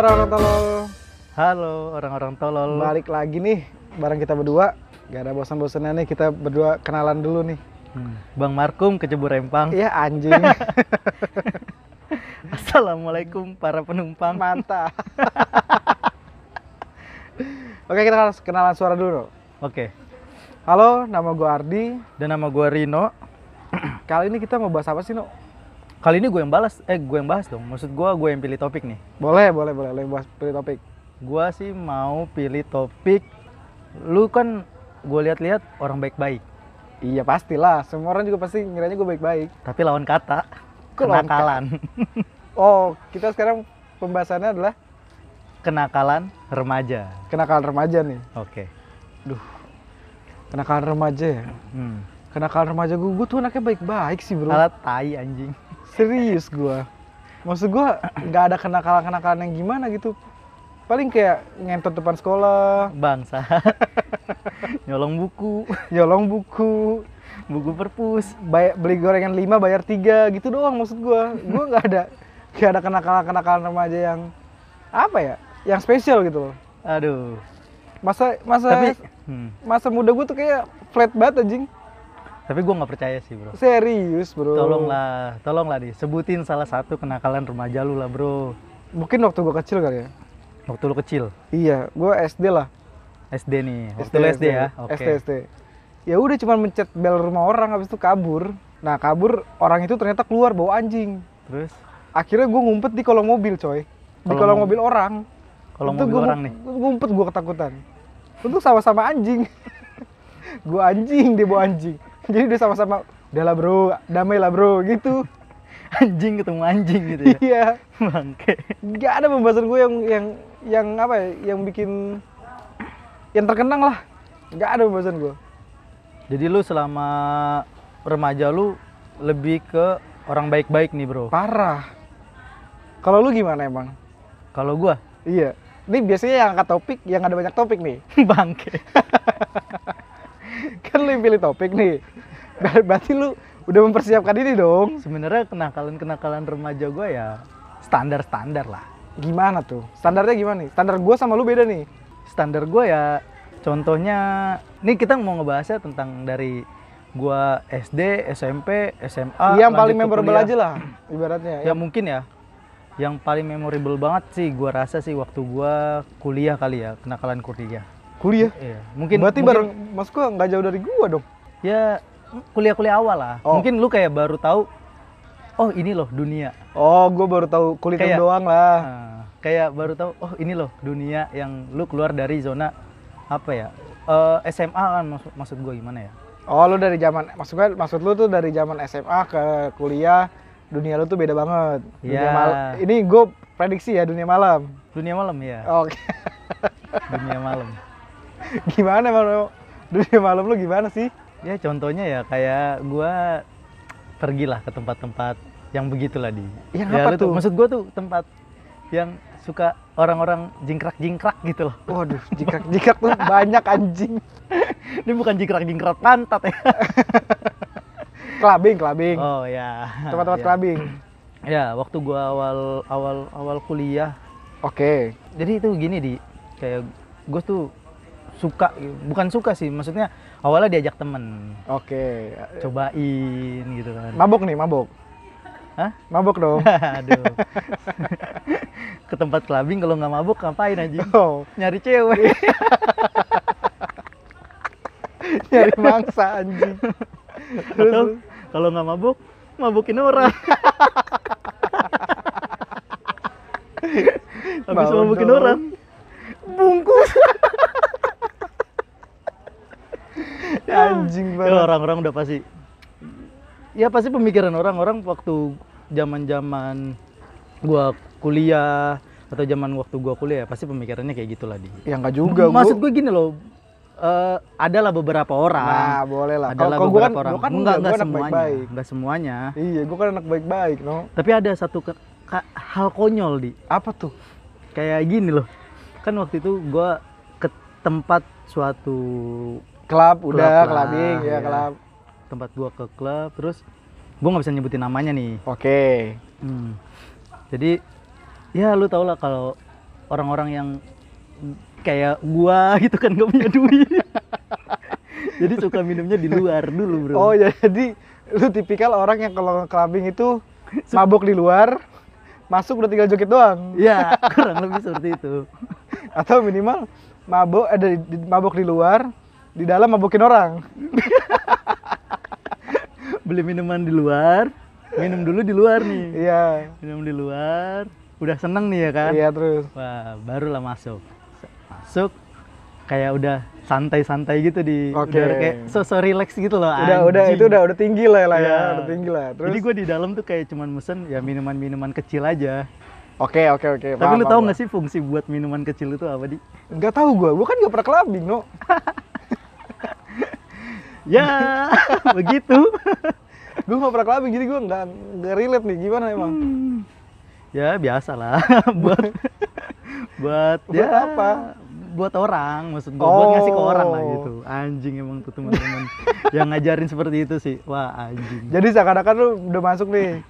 orang-orang tolol. Halo orang-orang tolol. Balik lagi nih bareng kita berdua. Gak ada bosan-bosannya nih kita berdua kenalan dulu nih. Hmm, Bang Markum kecebur rempang. Iya anjing. Assalamualaikum para penumpang. Mantap. Oke kita harus kenalan suara dulu. Oke. Halo, nama gue Ardi. Dan nama gue Rino. Kali ini kita mau bahas apa sih, No? Kali ini gue yang balas, eh gue yang bahas dong. Maksud gue gue yang pilih topik nih. Boleh, boleh, boleh. Lo yang bahas pilih topik. Gue sih mau pilih topik. Lu kan gue lihat-lihat orang baik-baik, Iya pastilah. Semua orang juga pasti ngiranya gue baik-baik. tapi lawan kata kenakalan. Oh, kita sekarang pembahasannya adalah kenakalan remaja. kenakalan remaja nih. Oke. Kenakalan remaja ya. Hmm. Kenakalan remaja gue, gue tuh anaknya baik-baik sih bro. Alat tai anjing. Serius gua. Maksud gua nggak ada kenakalan-kenakalan yang gimana gitu. Paling kayak ngentot depan sekolah, Bangsa. Nyolong buku, nyolong buku, buku perpus. bay- beli gorengan 5 bayar 3 gitu doang maksud gua. Gua nggak ada nggak ada kenakalan-kenakalan remaja yang apa ya? Yang spesial gitu loh. Aduh. Masa masa Tapi hmm. masa muda gua tuh kayak flat banget anjing. Tapi gue nggak percaya sih bro. Serius, Bro. Tolonglah, tolonglah di sebutin salah satu kenakalan remaja lu lah bro. Mungkin waktu gua kecil kali ya. Waktu lu kecil, Iya, gua SD lah. SD nih. Waktu lu SD ya. Oke. SD SD. Ya udah cuma mencet bel rumah orang habis itu kabur. Nah, kabur orang itu ternyata keluar bawa anjing. Terus Akhirnya gue ngumpet di kolong mobil, coy. Di Kolong kolong mobil. orang. kalau Itu mobil gua orang nih, Ngumpet gue ketakutan. Untuk sama-sama anjing. gue anjing, dia bawa anjing. Jadi dia sama-sama udah lah bro, damai lah bro, gitu. anjing ketemu anjing gitu ya. Iya. Bangke. Gak ada pembahasan gue yang yang yang apa ya, yang bikin yang terkenang lah. Gak ada pembahasan gue. Jadi lu selama remaja lu lebih ke orang baik-baik nih bro. Parah. Kalau lu gimana emang? Kalau gua Iya. Ini biasanya yang angkat topik, yang ada banyak topik nih. bangke. Kan lu yang pilih topik nih. Ber- Berarti lu udah mempersiapkan ini dong. Sebenarnya kenakalan-kenakalan remaja gua ya standar-standar lah. Gimana tuh? Standarnya gimana nih? Standar gua sama lu beda nih. standar gue ya contohnya ini kita mau ngebahasnya tentang dari gua SD, SMP, SMA yang lanjut paling memorable kuliah. aja lah ibaratnya. ya mungkin ya yang paling memorable banget sih gua rasa sih waktu gua kuliah kali ya kenakalan kuliah kuliah. iya mungkin Berarti mungkin- bareng Mas gua nggak jauh dari gua dong. ya kuliah-kuliah awal lah Oh. mungkin lu kayak baru tahu oh ini loh dunia Oh, gua baru tahu kulit Kayak- doang lah. Nah, kayak baru tahu oh ini loh dunia yang lu keluar dari zona apa ya Eh, SMA kan maksud, maksud gue gimana ya Oh, lu dari zaman maksudnya maksud lu tuh dari zaman SMA ke kuliah dunia lu tuh beda banget. Dunia Iya. mal- Ini gue prediksi ya dunia malam. dunia malam ya Oke. dunia malam gimana emang lu? Dunia malam lu gimana sih? ya contohnya ya kayak gua pergilah ke tempat-tempat yang begitulah di Yang Ya, apa tuh? maksud gua tuh tempat yang suka orang-orang jingkrak-jingkrak gitu loh Waduh, jika jika tuh banyak anjing. ini bukan jingkrak-jingkrak pantat ya Clubbing, clubbing. oh ya Tempat-tempat ya. clubbing. ya waktu gua awal awal awal kuliah Oke. jadi itu gini di kayak gue tuh suka bukan suka sih maksudnya awalnya diajak temen Oke. cobain gitu kan Mabok nih, mabok. Hah? Mabok dong. Aduh. Ke tempat clubbing kalau nggak mabuk ngapain aja? Oh, Nyari cewek. nyari mangsa anjing. Atau kalau nggak mabuk, mabukin orang. Habis mabukin orang, bungkus. anjing Ya, orang-orang udah pasti. Ya pasti pemikiran orang-orang waktu zaman-zaman gua kuliah atau zaman waktu gua kuliah pasti pemikirannya kayak gitulah di. Ya enggak juga. Maksud gua. gue gini loh, eh adalah beberapa orang. Nah, boleh lah. adalah Kalau gua kan, beberapa orang. gua kan enggak, enggak, semuanya. baik-baik. Enggak semuanya. Iya, gua kan anak baik-baik, no. Tapi ada satu ke- ka- hal konyol di Apa tuh? kayak gini loh. Kan waktu itu gua ke tempat suatu Klub, udah, lah, clubbing, ya, ya. klub. Tempat gua ke klub terus gua nggak bisa nyebutin namanya nih. Oke. Hmm. Jadi ya lu tau lah kalau orang-orang yang kayak gua gitu kan gak punya duit jadi suka minumnya di luar dulu bro Oh jadi lu tipikal orang yang kalau clubbing itu mabok di luar, masuk udah tinggal joget doang. ya kurang lebih seperti itu Atau minimal mabok ada di, di- mabok di luar, di dalam mabokin orang. Beli minuman di luar minum dulu di luar nih Iya. minum di luar udah seneng nih ya kan Iya terus. wah barulah masuk masuk kayak udah santai-santai gitu di Oke. udah kayak so so relax gitu loh Udah udah anjing. itu udah udah tinggi lah, lah ya, Iya. udah tinggi lah. Terus jadi gue di dalam tuh kayak cuman mesen ya minuman-minuman kecil aja Oke oke oke. tapi lu tahu nggak sih fungsi buat minuman kecil itu apa di Nggak tahu gua, gua kan nggak pernah clubbing, no. ya begitu Gua nggak pernah clubbing, jadi gua nggak nggak relate nih. Gimana emang? Hmm. ya biasa lah buat buat Buat ya apa? buat orang maksud gua buat ngasih ke orang lah Oh. gitu anjing emang tuh teman-teman yang ngajarin seperti itu sih wah anjing Jadi seakan-akan lu udah masuk nih.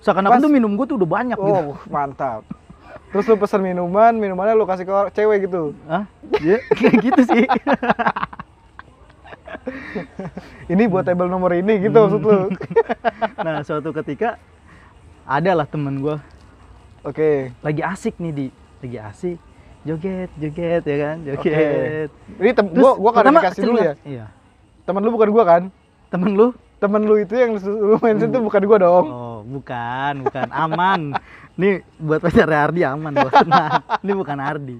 seakan-akan tuh minum gua tuh udah banyak gitu Oh, mantap. Terus lu pesen minuman, minumannya lu kasih ke cewek gitu. Hah? Ya, kayak gitu sih. Ini buat table nomor ini gitu Hmm. maksud lu. nah, suatu ketika ada lah temen gua. Oke. lagi asik nih di. Lagi asik. Joget joget ya kan? Joget. Ini tem gua gua pertama klarifikasi dulu ya. iya. Temen lu bukan gua kan? temen lu? Temen lu itu yang lu mention itu bukan gua dong. oh bukan bukan. Aman. Nih buat pacar Ardi aman bos tenang ini bukan Ardi.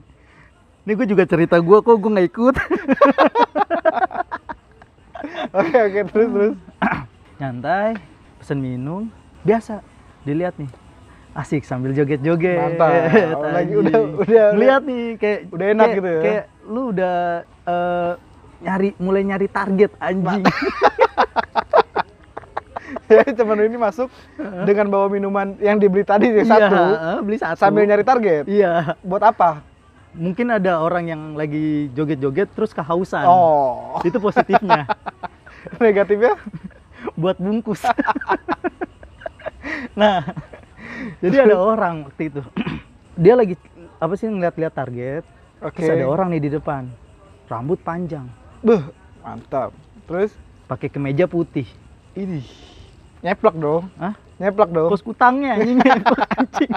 Ini gue juga cerita gue kok gue nggak ikut Oke oke terus terus. nyantai pesen minum biasa dilihat nih asik sambil joget-joget Mantap. Lagi udah- udah- lihat nih kayak udah enak kayak- gitu ya. kayak lu udah eh, nyari mulai nyari target anjing temen lu ini masuk dengan bawa minuman yang dibeli tadi yang satu Iya, beli satu sambil nyari target. iya Buat apa? mungkin ada orang yang lagi joget-joget terus kehausan Oh. itu positifnya Negatifnya? buat bungkus nah jadi ada orang waktu itu dia lagi apa sih ngeliat-liat target Oke. terus ada orang nih di depan rambut panjang Beuh, mantap. Terus pakai kemeja putih ini nyeplak dong. Hah? Nyeplak dong. kos kutangnya anjing anjing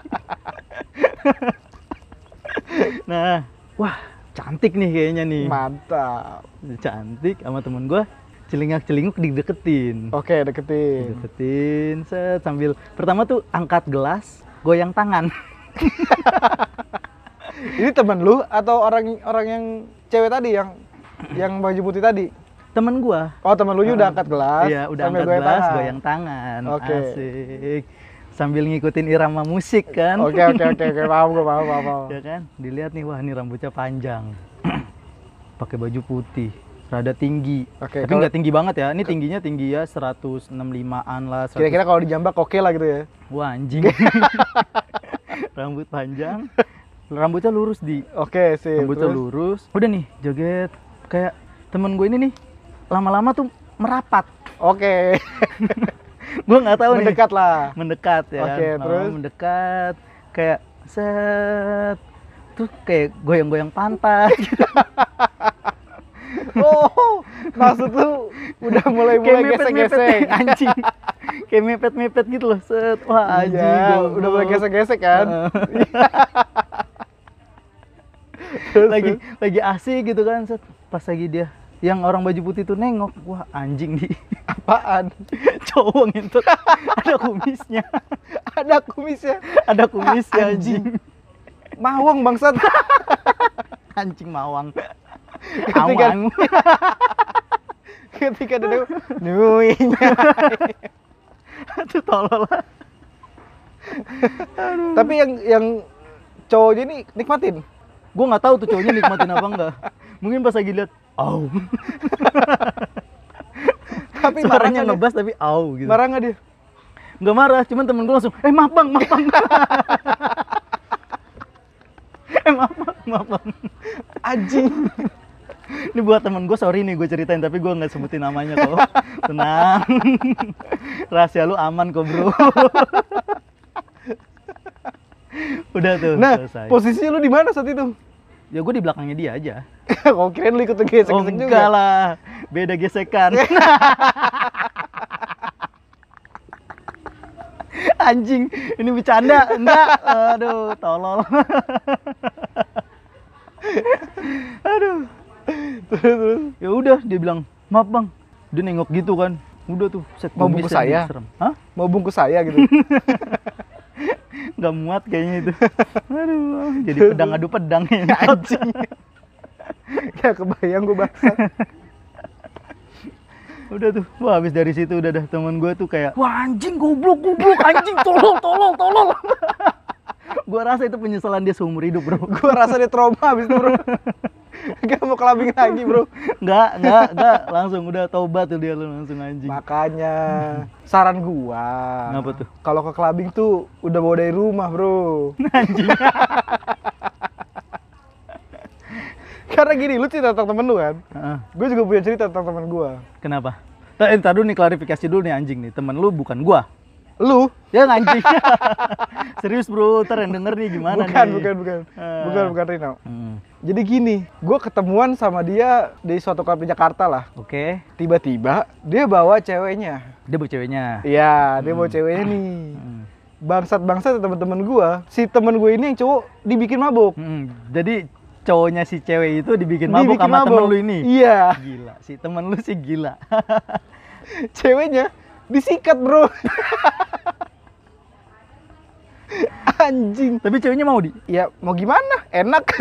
nah wah cantik nih kayaknya nih Mantap. cantik sama temen gua celingak celinguk dideketin Oke, deketin. deketin set sambil pertama tuh angkat gelas goyang tangan Ini temen lu atau orang orang yang cewek tadi yang yang baju putih tadi? temen gua Oh, temen lu udah angkat gelas. iya udah angkat goyang gelas tangan. goyang tangan Oke. asik sambil ngikutin irama musik kan Oke, oke, oke, oke, paham gue, paham, paham, paham. ya kan dilihat nih wah ini rambutnya panjang pakai baju putih rada tinggi Oke, tapi kalau- nggak tinggi banget ya ini tingginya tinggi ya 165an lah 100 Kira-kira kalau dijambak oke lah gitu ya. wah anjing rambut panjang rambutnya lurus di Oke, sih. rambutnya Terus? lurus udah nih joget kayak temen gue ini nih lama-lama tuh merapat Oke. gue nggak tahu nih Mendekat lah. mendekat ya Oke, kan? terus? mendekat kayak set tuh kayak goyang-goyang pantat gitu. Oh, maksud lu udah mulai-mulai mepet-mepet, gesek-gesek. anjing kayak mepet-mepet gitu loh set wah anjing Iya, goblok. udah mulai gesek-gesek kan. Heeh. lagi lagi asik gitu kan set pas lagi dia yang orang baju putih tuh nengok wah anjing di Apaan? cowok ngintut ada kumisnya Ada kumisnya. ada kumisnya Anjing. anjing Mawang bangsat. anjing mawang Ketika- Ketika nuinya. Aduh tolol lah. Tapi yang yang cowoknya ini nikmatin. Gue nggak tahu tuh cowoknya nikmatin apa enggak. Mungkin pas lagi lihat, au. Tapi marah Suaranya nggak dia? ngebas tapi au gitu. Marah nggak dia? Nggak marah, cuman temen gue langsung, eh maaf bang, maaf bang. eh maaf bang, maaf bang. Anjing. Ini buat temen gue, sorry nih gue ceritain, tapi gue nggak sebutin namanya kok. Tenang. Rahasia lu aman kok bro. Udah tuh Nah, selesai. posisi lu di mana saat itu? ya gue di belakangnya dia aja. Kok kirain lu ikut gesek-gesek oh, juga? enggak lah. Beda gesekan. Anjing, ini bercanda. Enggak. Aduh, tolol. Aduh. Terus, terus. Ya udah, dia bilang, "Maaf, Bang." Dia nengok gitu kan. Udah tuh, set Mau bungkus saya? serem. Hah? Mau bungkus saya gitu. Nggak muat kayaknya itu. Aduh, jadi pedang adu pedang ya. Anjing. ya kebayang gue bangsa. Udah tuh, wah habis dari situ udah dah teman gue tuh kayak, wah anjing goblok goblok anjing tolol tolol tolol. gue rasa itu penyesalan dia seumur hidup bro. gue rasa dia trauma abis itu bro. Gak mau kelabing lagi bro. Nggak nggak nggak langsung udah taubat tuh dia lu langsung anjing. Makanya saran gua. Kenapa tuh? Kalau ke clubbing tuh udah bawa dari rumah bro. Anjing. Karena gini, lu cerita tentang temen lu kan. Heeh. Gue juga punya cerita tentang temen gua. Kenapa? Ntar, eh, dulu nih klarifikasi dulu nih anjing nih. Temen lu bukan gua. Lu? Ya anjing. Serius bro, ntar yang denger nih gimana bukan, nih? bukan, bukan, Ah. bukan, bukan Rino. Hmm. Jadi gini, gue ketemuan sama dia di suatu klub di Jakarta lah. Oke, Tiba-tiba dia bawa ceweknya. dia bu ceweknya. Iya, dia bawa ceweknya nih. Hmm. Bangsat-bangsat teman-teman gua. Si temen gue ini yang cowok dibikin mabuk. Hmm, Jadi cowoknya si cewek itu dibikin mabuk Dibikin sama temen mabuk. lu ini. Iya. Gila, si temen lu sih gila. Ceweknya disikat, Bro. Anjing. Tapi ceweknya mau di. Ya mau gimana? Enak.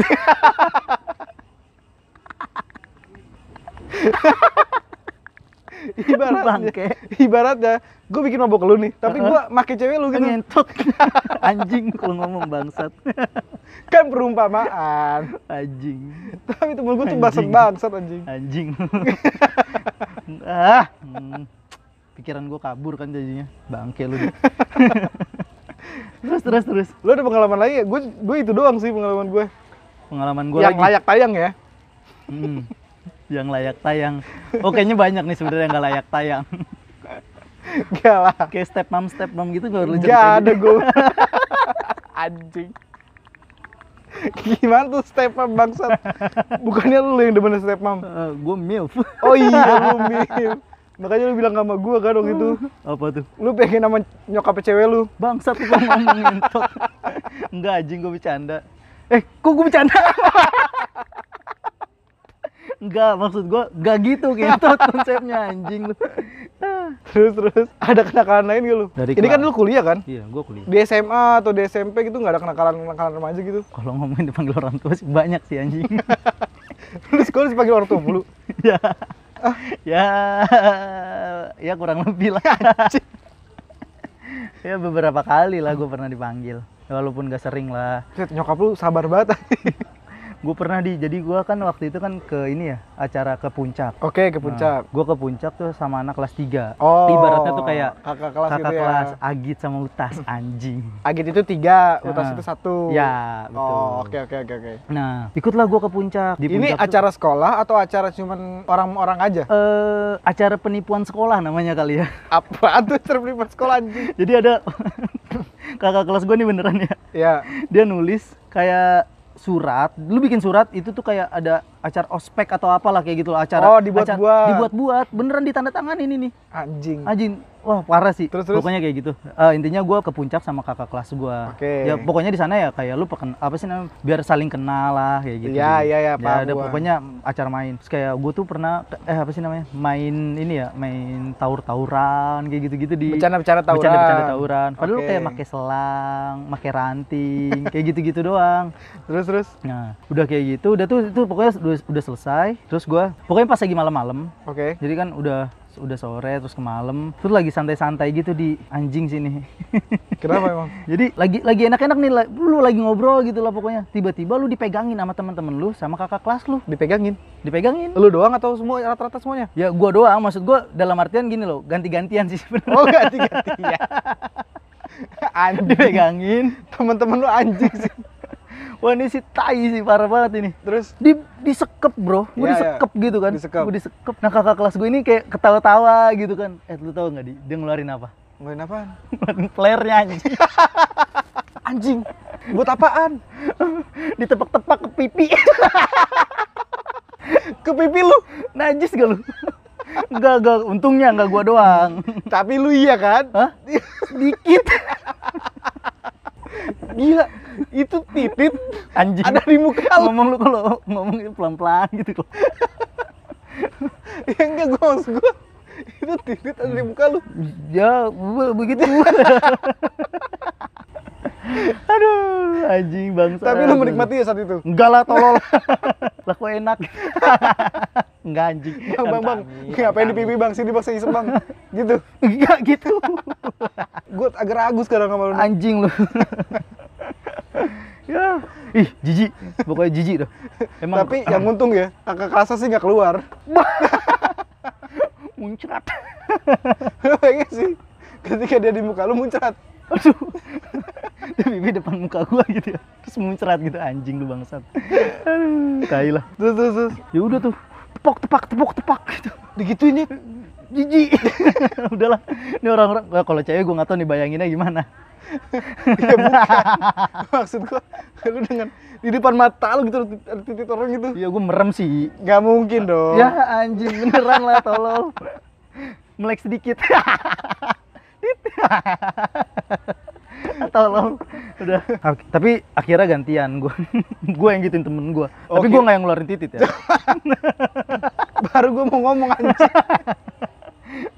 ibaratnya, Bangke. ibaratnya gue bikin mabuk lu nih, tapi gue make cewek lu gitu. Ngentot. Anjing kalau ngomong bangsat. Kan perumpamaan. Anjing. Tapi temen gue tuh Anjing. bangsat-bangsat anjing. Anjing. ah. hmm. Pikiran gua kabur kan jadinya. Bangke lu. Terus terus terus. Lu ada pengalaman lagi ya? Gue gue itu doang sih pengalaman gue. Pengalaman gua Yang lagi. layak tayang ya. Hmm. Yang layak tayang. Oh kayaknya banyak nih sebenarnya yang nggak layak tayang. Gak lah. Kayak step mom step mom gitu nggak lu Gak ada gue. Anjing. Gimana tuh step mom bangsat? Bukannya lu yang demen step mom? gue milf. Oh iya lu Mil. Makanya lu bilang sama gue kan waktu itu. Apa tuh? Lu pengen sama nyokap cewek lu. Bangsat tuh ngomong ngentot. Enggak anjing gue bercanda. Eh, kok gue bercanda? Enggak, maksud gue enggak gitu ngentot konsepnya anjing lu. Terus terus ada kenakalan lain gak lu? Dari Ini kan lu kuliah kan? Iya, gue kuliah. Di SMA atau di SMP gitu nggak ada kenakalan-kenakalan remaja gitu? Kalau ngomongin dipanggil orang tua sih banyak sih anjing. Lu sekolah dipanggil orang tua mulu? ya. Ya, ya kurang lebih lah. ya beberapa kali lah gue pernah dipanggil. Walaupun gak sering lah. Set, nyokap lu sabar banget. Gue pernah di, jadi gue kan waktu itu kan ke ini ya, acara ke puncak. Oke, ke puncak. gue ke puncak tuh sama anak kelas 3. Oh, Ibaratnya tuh kayak kakak kelas kakak gitu ya. kelas Agit sama Utas anjing. Agit itu tiga, Utas Nah. itu satu. Ya, betul. Oh, oke oke oke oke. Nah, ikutlah gue ke puncak. Di Ini puncak tuh- acara sekolah atau acara cuman orang-orang aja? eh acara penipuan sekolah namanya kali ya. Apa tuh terlibat sekolah anjing? Jadi ada kakak kelas gue nih beneran ya. Ya. Dia nulis kayak surat. Lu bikin surat itu tuh kayak ada acara ospek atau apalah kayak gitu loh acara. Oh, dibuat-buat. Dibuat-buat. Beneran ditanda tangan ini nih. Anjing. Anjing, wah parah sih. Terus, terus? Pokoknya kayak gitu. Eh, intinya gue ke puncak sama kakak kelas gue. Oke. Ya pokoknya di sana ya kayak lu peken, apa sih namanya? Biar saling kenal lah kayak gitu. Iya, iya, iya, paham ada gua. pokoknya acara main. Terus kayak gue tuh pernah eh apa sih namanya? Main ini ya, main taur-tauran kayak gitu-gitu di Bercanda-bercanda tawuran. Bercanda-bercanda tauran. Padahal lu Oke. kayak pakai selang, pakai ranting, kayak gitu-gitu doang. Terus terus. Nah, udah kayak gitu, udah tuh itu pokoknya udah, udah selesai. Terus gua pokoknya pas lagi malam-malam, Oke. jadi kan udah udah sore terus ke malam terus lagi santai-santai gitu di anjing sini Kenapa emang? jadi lagi lagi enak-enak nih lu lagi ngobrol gitu lah pokoknya tiba-tiba lu dipegangin sama teman-teman lu sama kakak kelas lu Dipegangin. dipegangin Lu doang atau semua rata-rata semuanya? ya gua doang maksud gua dalam artian gini loh ganti-gantian sih sebenarnya Oh, ganti-ganti ya. anjing. dipegangin Temen-temen lu anjing sih. Wah ini si tai sih parah banget ini Terus di disekep bro gue Iya, disekep gitu kan Disekep. gue disekep nah kakak kelas gue ini kayak ketawa-tawa gitu kan eh lu tahu nggak di dia ngeluarin apa ngelain apaan? ngeluarin flare nya anjing Anjing. Buat apaan? Ditepak-tepak ke pipi. Ke pipi lu. Najis gak lu? Enggak, enggak. Untungnya enggak gua doang. Tapi lu iya kan? Hah? Sedikit. Gila. Itu titit Anjing. ada di muka lu. ngomong lu kalau ngomong pelan-pelan gitu loh. Ya enggak gua maksud gua. Itu titit ada di muka lu. Ya, be- begitu. Aduh, anjing bangsa. Tapi lu menikmati ya saat itu. Enggak lah tolol. lah kok enak. Enggak anjing. Bang, bang, bang. Ngapain di pipi bang? Sini bang, saya isep bang. Gitu. Enggak gitu. Gue agak ragu sekarang sama lu. anjing lu. ya, ih jijik. Pokoknya jijik dah. Emang Tapi yang untung ya, kakak kelasnya sih nggak keluar. muncrat. Lu pengen sih, ketika dia di muka lu muncrat. Aduh. Di pipi depan muka gua gitu ya. Terus muncrat gitu anjing lu bangsat. Aduh, tai lah. Terus, terus, terus. Ya udah tuh. Tepok tepak tepok tepak gitu. Digituin ya. Jijik. Udahlah. Ini orang-orang Wah, kalau cewek gua nggak tahu nih bayanginnya gimana. Ya bukan. Maksud gua, lu dengan di depan mata lu gitu ada titik orang gitu. Iya gua merem sih. Gak mungkin dong. Ya anjing beneran lah tolol. Melek sedikit. Tit. tolol. Udah. Tapi akhirnya gantian gua. gua yang gituin temen gua. Tapi Oke. gua nggak yang ngeluarin titit ya. Baru gua mau ngomong anjing.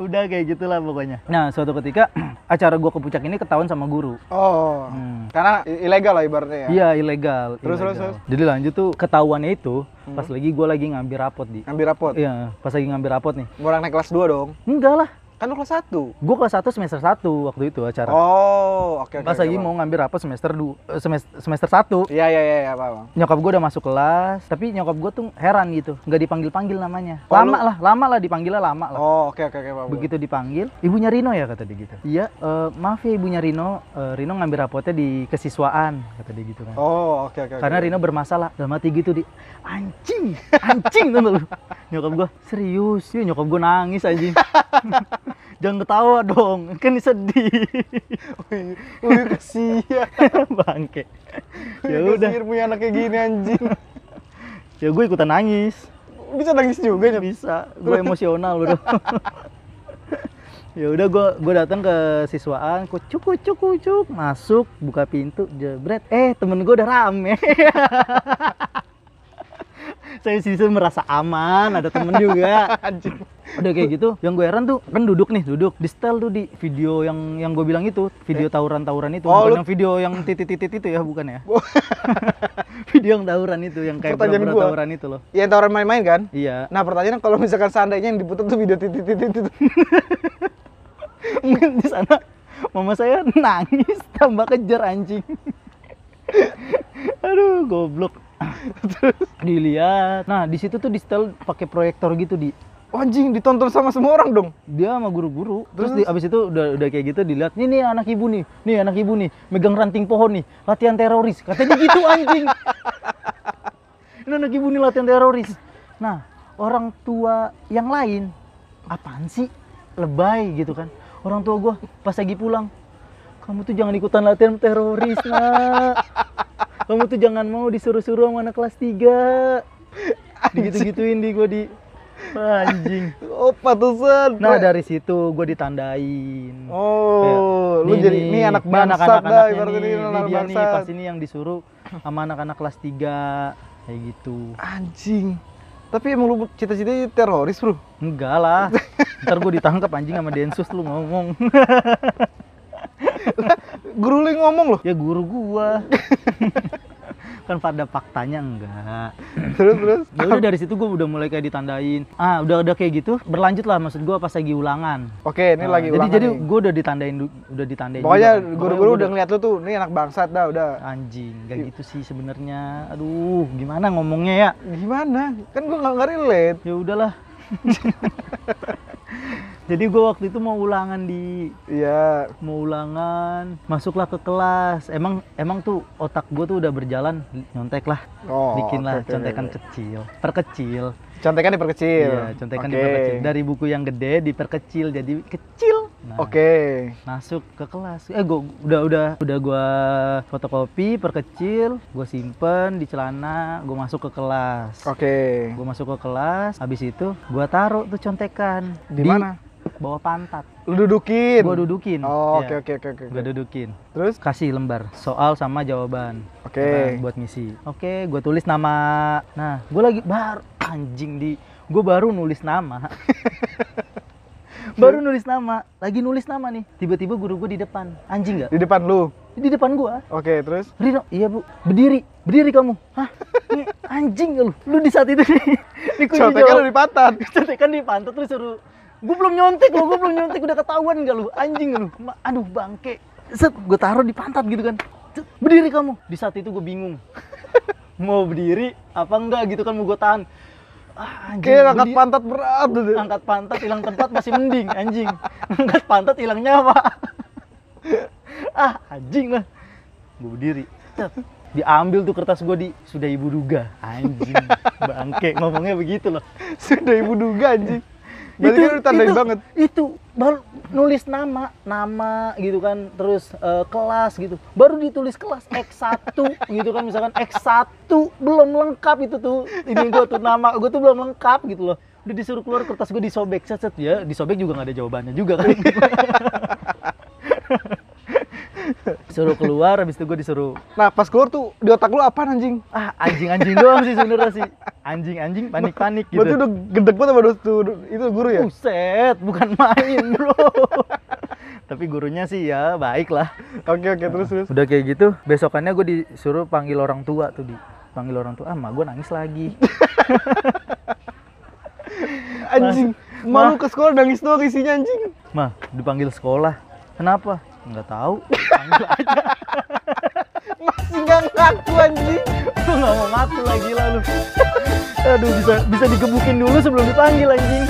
Udah kayak gitulah pokoknya. Nah, suatu ketika acara gua ke puncak ini ketahuan sama guru. Oh. Hmm. Karena ilegal lah ibaratnya ya. Iya, ilegal. Terus, terus, ilegal. terus. Jadi lanjut tuh ketahuannya itu pas lagi gua lagi ngambil rapot di. Ngambil rapot. Iya, pas lagi ngambil rapot nih. Orang naik kelas 2 dong. Enggak lah. Kan lu kelas 1. Gua kelas 1 semester 1 waktu itu acara. Oh, oke oke. Pas oke, lagi Bang. mau ngambil rapot semester du, eh, semester, semester 1 Iya iya iya, iya Pak, Bang. nyokap gue udah masuk kelas tapi nyokap gue tuh heran gitu nggak dipanggil panggil namanya Oh, lama lu- lah lama lah dipanggilnya lama lah Oh, oke oke oke, Pak. begitu dipanggil ibunya Rino ya kata dia gitu iya eh, maaf ya ibunya Rino Eh, Rino ngambil rapotnya di kesiswaan kata dia gitu kan Oh, oke oke. oke. karena Rino bermasalah dalam hati gitu di anjing anjing tuh lu nyokap gue serius ya nyokap gue nangis anjing jangan ketawa dong kan sedih. Wih, kasihan. bangke. Ya udah. Kasihan punya anak kayak gini anjing. ya gue ikutan nangis. Bisa nangis juga ya. bisa. Gue emosional udah ya udah gue gue datang ke siswaan kucuk kucuk kucuk. Masuk buka pintu jebret. Eh temen gue udah rame saya sih merasa aman ada temen juga Anjing. udah kayak gitu yang gue heran tuh kan duduk nih duduk di setel tuh di video yang yang gue bilang itu video tawuran tawuran itu Oh, bukan lu- yang video yang titit titit itu ya bukan ya video yang tawuran itu yang kayak Pertanyaan gua. tawuran itu loh Ya tawaran main-main kan? iya Nah pertanyaan kalau misalkan seandainya yang diputar tuh video titit-titit itu. Mungkin di sana mama saya nangis tambah kejar anjing. Aduh, goblok. Terus dilihat. Nah, di situ tuh di setel pakai proyektor gitu di Oh, anjing ditonton sama semua orang dong. dia sama guru-guru. Terus, Terus? di, abis itu udah udah kayak gitu dilihat. Nih nih anak ibu nih. Nih anak ibu nih megang ranting pohon nih. Latihan teroris. Katanya gitu anjing. Ini anak ibu nih latihan teroris. Nah, orang tua yang lain apaan sih? Lebay gitu kan. Orang tua gua pas lagi pulang, kamu tuh jangan ikutan latihan teroris, Nak. Kamu tuh jangan mau disuruh-suruh sama anak kelas 3. Digitu-gituin di gua di anjing. Oh, patusan. Nah dari situ gue ditandain. Oh, lu Nih, jadi nih, ini anak anak-anaknya dah ibaratnya ini nih, anak dia nih pas ini yang disuruh sama anak-anak kelas 3 kayak gitu. Anjing. Tapi emang lu cita-citanya teroris, Bro. Enggak lah. Ntar gue ditangkap anjing sama Densus lu ngomong. Guru lu yang ngomong loh. ya guru gua. kan pada faktanya enggak. Terus terus. Ya udah dari situ gue udah mulai kayak ditandain. Ah, udah udah kayak gitu. Berlanjut lah maksud gua pas lagi ulangan. Oke, ini Nah, lagi jadi ulangan jadi nih. gue udah ditandain udah ditandain Pokoknya kan. guru-guru gua udah ngeliat lu tuh, ini anak bangsat dah udah. anjing gak gitu sih sebenarnya aduh gimana ngomongnya ya Gimana? Kan gua nggak relate. ya udahlah jadi gua waktu itu mau ulangan di Iya. mau ulangan masuklah ke kelas emang emang tuh otak gua tuh udah berjalan nyontek lah Oh. bikin lah oke, contekan oke. kecil perkecil Contekan diperkecil. iya contekan Oke. diperkecil dari buku yang gede diperkecil jadi kecil Nah, Oke. masuk ke kelas eh gua udah udah udah gua fotokopi perkecil gua simpen di celana gua masuk ke kelas Oke. gua masuk ke kelas habis itu gua taruh tuh contekan Di mana? Bawah pantat Lu dudukin. gua dudukin Oh, Iya, oke oke oke oke. gua dudukin Terus? kasih lembar soal sama jawaban Oke. Nah, buat ngisi oke gua tulis nama nah gua lagi baru anjing di gua baru nulis nama baru nulis nama lagi nulis nama nih tiba-tiba guru gua di depan anjing nggak Di depan lu. di depan gua Oke, terus? Rino, iya bu, berdiri, berdiri kamu. Hah? Ini anjing lu? Lu di saat itu nih, di kunci Contekan jawab. lu di pantat. Contekan di pantat terus suruh, gue belum nyontek lo, gue belum nyontek udah ketahuan nggak lu? Anjing lu? Aduh bangke. Set, gue taruh di pantat gitu kan. Cet, Berdiri kamu. Di saat itu gue bingung. Mau berdiri apa enggak gitu kan mau gue tahan. Ah, anjing, Kayak angkat pantat berat gitu. angkat pantat hilang tempat masih mending anjing angkat pantat hilang nyawa ah anjing lah gue berdiri Cet. diambil tuh kertas gue di sudah ibu duga anjing bangke ngomongnya begitu loh Sudah ibu duga anjing. Berarti kan lu tandain itu, banget. itu baru nulis nama nama gitu kan terus eh, kelas gitu. Baru ditulis kelas X1 gitu kan misalkan X1 belum lengkap itu tuh ini gue tuh nama gue tuh belum lengkap gitu loh. Udah disuruh keluar kertas gue disobek set set ya disobek juga nggak ada jawabannya juga kan disuruh keluar habis itu gue disuruh Nah, pas keluar tuh di otak lu apa anjing? ah anjing anjing doang sih sebenarnya sih anjing anjing panik panik gitu Berarti udah gedek banget sama tuh, itu guru ya? Buset, bukan main bro. Tapi gurunya sih ya baik lah. Oke oke terus terus. Udah kayak gitu, besokannya gue disuruh panggil orang tua tuh di panggil orang tua, ah gue nangis lagi. Anjing. Malu ke sekolah nangis doang isinya anjing. Mah, dipanggil sekolah. Kenapa? Nggak tahu. Panggil aja. Masih nggak ngaku anjing. Lu nggak mau ngaku lagi lalu. Aduh bisa bisa digebukin dulu sebelum dipanggil anjing.